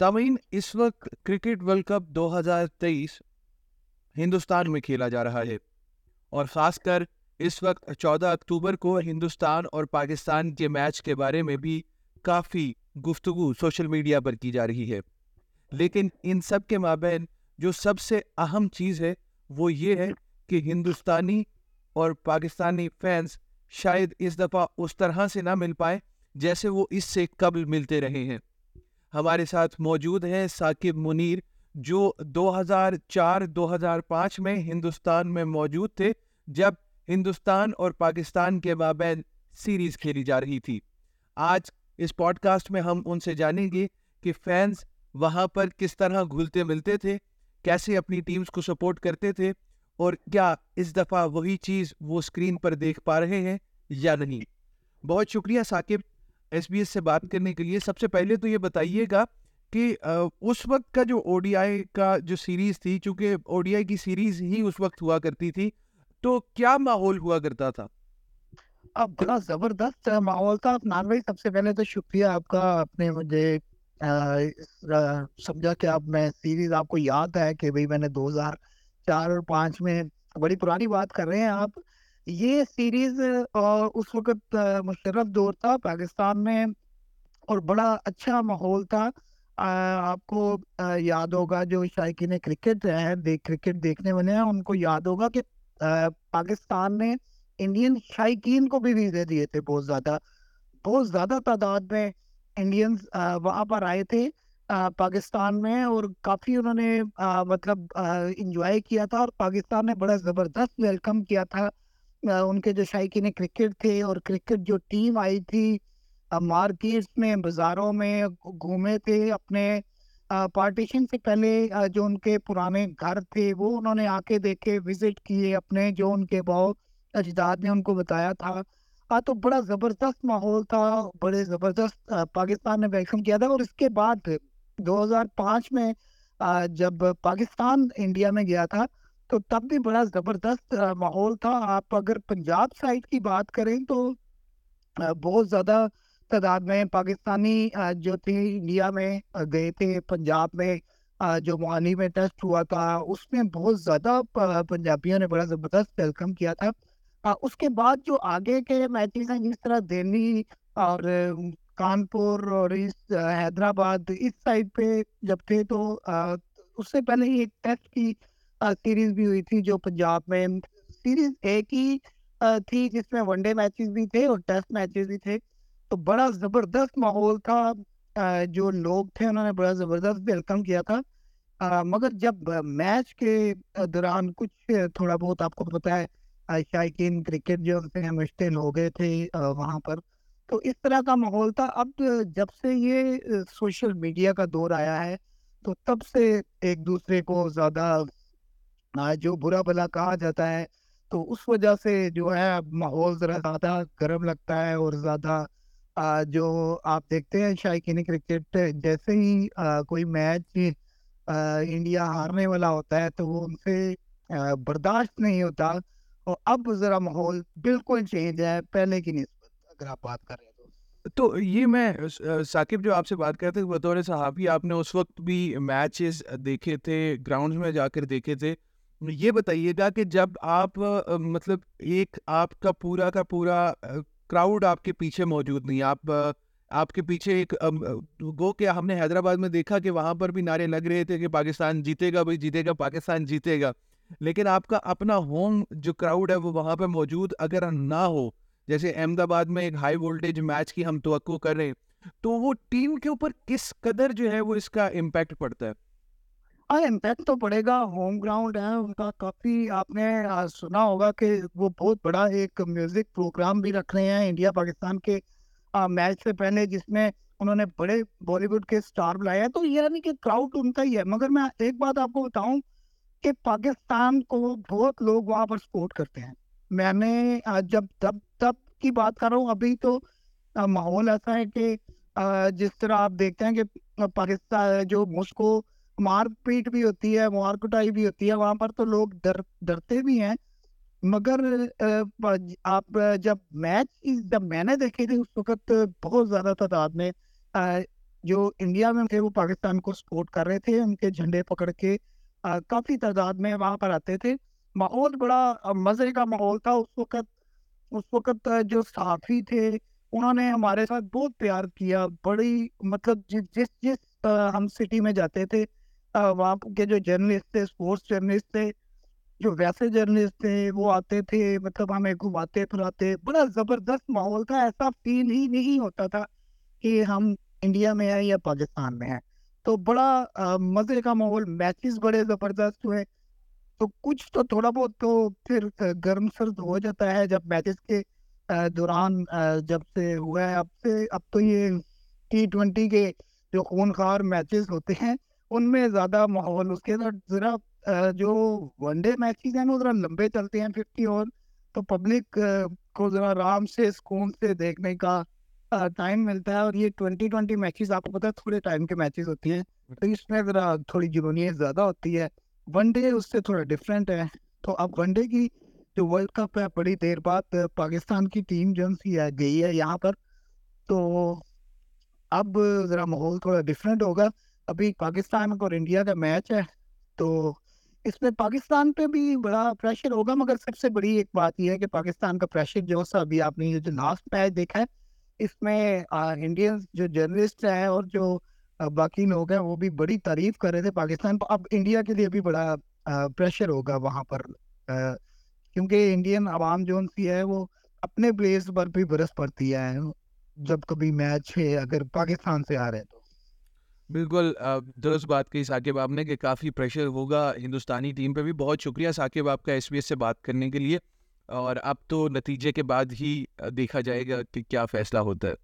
سامعین، اس وقت cricket world cup دو ہزار تیئیس ہندوستان میں کھیلا جا رہا ہے اور خاص کر اس وقت چودہ اکتوبر کو ہندوستان اور پاکستان کے میچ کے بارے میں بھی کافی گفتگو سوشل میڈیا پر کی جا رہی ہے۔ لیکن ان سب کے مابین جو سب سے اہم چیز ہے وہ یہ ہے کہ ہندوستانی اور پاکستانی فینس شاید اس دفعہ اس طرح سے نہ مل پائے جیسے وہ اس سے قبل ملتے رہے ہیں۔ ہمارے ساتھ موجود ہیں ثاقب منیر، جو دو ہزار چار، دو ہزار پانچ میں ہندوستان میں موجود تھے، جب ہندوستان اور پاکستان کے مابین سیریز کھیلی جا رہی تھی۔ آج اس پوڈ کاسٹ میں ہم ان سے جانیں گے کہ فینس وہاں پر کس طرح گھلتے ملتے تھے، کیسے اپنی ٹیمز کو سپورٹ کرتے تھے، اور کیا اس دفعہ وہی چیز وہ اسکرین پر دیکھ پا رہے ہیں یا نہیں۔ بہت شکریہ ثاقب۔ ایس بی ایس سے بات کرنے کے لیے، سب سے پہلے تو یہ بتائیے گا کہ اس وقت کا جو او ڈی آئی کا جو سیریز تھی، چونکہ او ڈی آئی کی سیریز ہی اس وقت ہوا کرتی تھی، تو کیا ماحول ہوا کرتا تھا؟ اب بڑا زبردست ماحول تھا۔ نان بھائی سب سے پہلے تو شکریہ آپ کا، آپ نے مجھے سمجھا کہ اب میں سیریز آپ کو یاد ہے کہ بھائی میں نے دو ہزار چار اور پانچ میں بڑی پرانی بات کر رہے ہیں آپ۔ یہ سیریز اس وقت مشرف دور تھا پاکستان میں اور بڑا اچھا ماحول تھا۔ آپ کو یاد ہوگا جو شائقین کرکٹ ہے کرکٹ دیکھنے والے ہیں، ان کو یاد ہوگا کہ پاکستان نے انڈین شائقین کو بھی ویزے دیے تھے بہت زیادہ۔ بہت زیادہ تعداد میں انڈینز وہاں پر آئے تھے پاکستان میں اور کافی انہوں نے مطلب انجوائے کیا تھا اور پاکستان نے بڑا زبردست ویلکم کیا تھا۔ ان کے جو شائقین کرکٹ تھے اور کرکٹ جو ٹیم آئی تھی مارکیٹس میں، بازاروں میں، گھومے تھے، اپنے پارٹیشن سے پہلے جو ان کے پرانے گھر تھے، وہ انہوں نے آ کے دیکھے، وزٹ کیے اپنے، جو ان کے بہت اجداد نے ان کو بتایا تھا۔ تو بڑا زبردست ماحول تھا، بڑے زبردست پاکستان نے ویلکم کیا تھا۔ اور اس کے بعد دو ہزار پانچ میں جب پاکستان انڈیا میں گیا تھا تو تب بھی بڑا زبردست ماحول تھا۔ آپ اگر پنجاب سائڈ کی بات کریں تو بہت زیادہ تعداد میں پاکستانی جو تھے، انڈیا میں گئے تھے۔ پنجاب میں جو معانی میں ٹیسٹ ہوا تھا، اس میں بہت زیادہ پنجابیوں نے بڑا زبردست ویلکم کیا تھا۔ اس کے بعد جو آگے کے میچز ہیں، جس طرح دہلی اور، کانپور اور اس حیدرآباد، اس سائڈ پہ جب تھے تو اس سے پہلے ہی ایک ٹیسٹ کی سیریز بھی ہوئی تھی جو پنجاب میں سیریز ایک ہی تھی جس میں ون ڈے میچز بھی تھے اور ٹیسٹ میچز بھی تھے تو بڑا زبردست ماحول تھا جو لوگ تھے انہوں نے بڑا زبردست ویلکم کیا تھا مگر جب میچ کے دوران کچھ تھوڑا بہت آپ کو پتا ہے شائقین کرکٹ جو سے مشتل ہو گئے تھے وہاں پر تو اس طرح کا ماحول تھا اب جب سے یہ سوشل میڈیا کا دور آیا ہے تو تب سے ایک دوسرے کو زیادہ جو برا بلا کہا جاتا ہے، تو اس وجہ سے جو ہے ماحول ذرا زیادہ گرم لگتا ہے اور زیادہ جو آپ دیکھتے ہیں شائقین کرکٹ، جیسے ہی کوئی میچ انڈیا ہارنے والا ہوتا ہے تو وہ ان سے برداشت نہیں ہوتا اور اب ذرا ماحول بالکل چینج ہے، پہلے کی نسبت اگر آپ بات کر رہے ہیں تو۔ یہ میں ثاقب جو آپ سے بات کرتے بطور صحافی، آپ نے اس وقت بھی میچز دیکھے تھے گراؤنڈ میں جا کر دیکھے تھے۔ یہ بتائیے گا کہ جب آپ مطلب ایک آپ کا پورا کا پورا کراؤڈ آپ کے پیچھے موجود نہیں، آپ آپ کے پیچھے ایک گو کہ ہم نے حیدرآباد میں دیکھا کہ وہاں پر بھی نعرے لگ رہے تھے کہ پاکستان جیتے گا بھائی، جیتے گا، پاکستان جیتے گا۔ لیکن آپ کا اپنا ہوم جو کراؤڈ ہے وہ وہاں پہ موجود اگر نہ ہو، جیسے احمد آباد میں ایک ہائی وولٹیج میچ کی ہم توقع کر رہے ہیں، تو وہ ٹیم کے اوپر کس قدر جو ہے وہ اس کا امپیکٹ پڑتا ہے؟ ہاں امپیکٹ تو پڑے گا ہوم گراؤنڈ ہے ان کا کافی آپ نے سنا ہوگا کہ وہ بہت بڑا ایک میوزک پروگرام بھی رکھ رہے ہیں انڈیا پاکستان کے میچ سے پہلے جس میں انہوں نے بڑے بالی ووڈ کے اسٹار بلائے ہیں تو یہ نہیں کہ کراؤڈ ان کا ہی ہے مگر میں ایک بات آپ کو بتاؤں کہ پاکستان کو بہت لوگ وہاں پر سپورٹ کرتے ہیں میں نے جب تب تب کی بات کر رہا ہوں ابھی تو ماحول ایسا ہے کہ جس طرح آپ دیکھتے ہیں کہ پاکستان جو مسکو مار پیٹ بھی ہوتی ہے مار کٹائی بھی ہوتی ہے وہاں پر تو لوگ ڈر ڈرتے بھی ہیں مگر آپ جب میچ جب میں نے دیکھے تھے اس وقت بہت زیادہ تعداد میں جو انڈیا میں تھے وہ پاکستان کو سپورٹ کر رہے تھے ان کے جھنڈے پکڑ کے کافی تعداد میں وہاں پر آتے تھے ماحول بڑا مزے کا ماحول تھا اس وقت اس وقت جو صحافی تھے انہوں نے ہمارے ساتھ بہت پیار کیا بڑی مطلب جس جس ہم سٹی میں جاتے تھے وہاں کے جو جرنلسٹ تھے اسپورٹس جرنلسٹ تھے، جو ویسے جرنلسٹ تھے، وہ آتے تھے مطلب ہمیں گھماتے پھراتے، بڑا زبردست ماحول تھا، ایسا فیل ہی نہیں ہوتا تھا کہ ہم انڈیا میں ہیں یا پاکستان میں ہیں۔ تو بڑا مزے کا ماحول میچز بڑے زبردست ہوئے۔ تو کچھ تو تھوڑا بہت تو پھر گرم سرد ہو جاتا ہے جب میچز کے دوران جب سے ہوا ہے۔ اب سے، اب تو یہ ٹی ٹوینٹی کے جو خونخوار میچز ہوتے ہیں ان میں زیادہ ماحول، اس کے ساتھ ذرا جو ون ڈے میچز ہیں وہ ذرا لمبے چلتے ہیں ففٹی اور، تو پبلک کو ذرا آرام سے، سکون سے دیکھنے کا ٹائم ملتا ہے اور یہ ٹوینٹی ٹوینٹی میچز آپ کو پتا ہے، تھوڑے ٹائم کے میچز ہوتی ہیں، تو اس میں ذرا تھوڑی جنونیت زیادہ ہوتی ہے۔ ون ڈے اس سے تھوڑا ڈفرینٹ ہے۔ تو اب ون ڈے کی جو ورلڈ کپ ہے، بڑی دیر بعد پاکستان کی ٹیم جو سی ہے گئی ہے یہاں پر۔ تو اب ذرا ماحول تھوڑا ڈفرینٹ ہوگا۔ ابھی پاکستان اور انڈیا کا میچ ہے تو اس میں پاکستان پہ بھی بڑا پریشر ہوگا مگر سب سے بڑی ایک بات یہ ہے کہ پاکستان کا پریشر جو سا ابھی آپ نے جو لاسٹ میچ دیکھا ہے اس میں انڈین جو جرنلسٹ ہیں اور جو باقی لوگ ہیں وہ بھی بڑی تعریف کر رہے تھے پاکستان اب انڈیا کے لیے بھی بڑا پریشر ہوگا وہاں پر کیونکہ انڈین عوام جو سی ہے وہ اپنے پلیس پر بھی برس پڑتی ہے جب کبھی میچ ہے اگر پاکستان سے آ رہے تو بالکل درست بات کہی ثاقب آپ نے کہ کافی پریشر ہوگا ہندوستانی ٹیم پہ بھی۔ بہت شکریہ ثاقب آپ کا ایس بی ایس سے بات کرنے کے لیے۔ اور اب تو نتیجے کے بعد ہی دیکھا جائے گا کہ کیا فیصلہ ہوتا ہے۔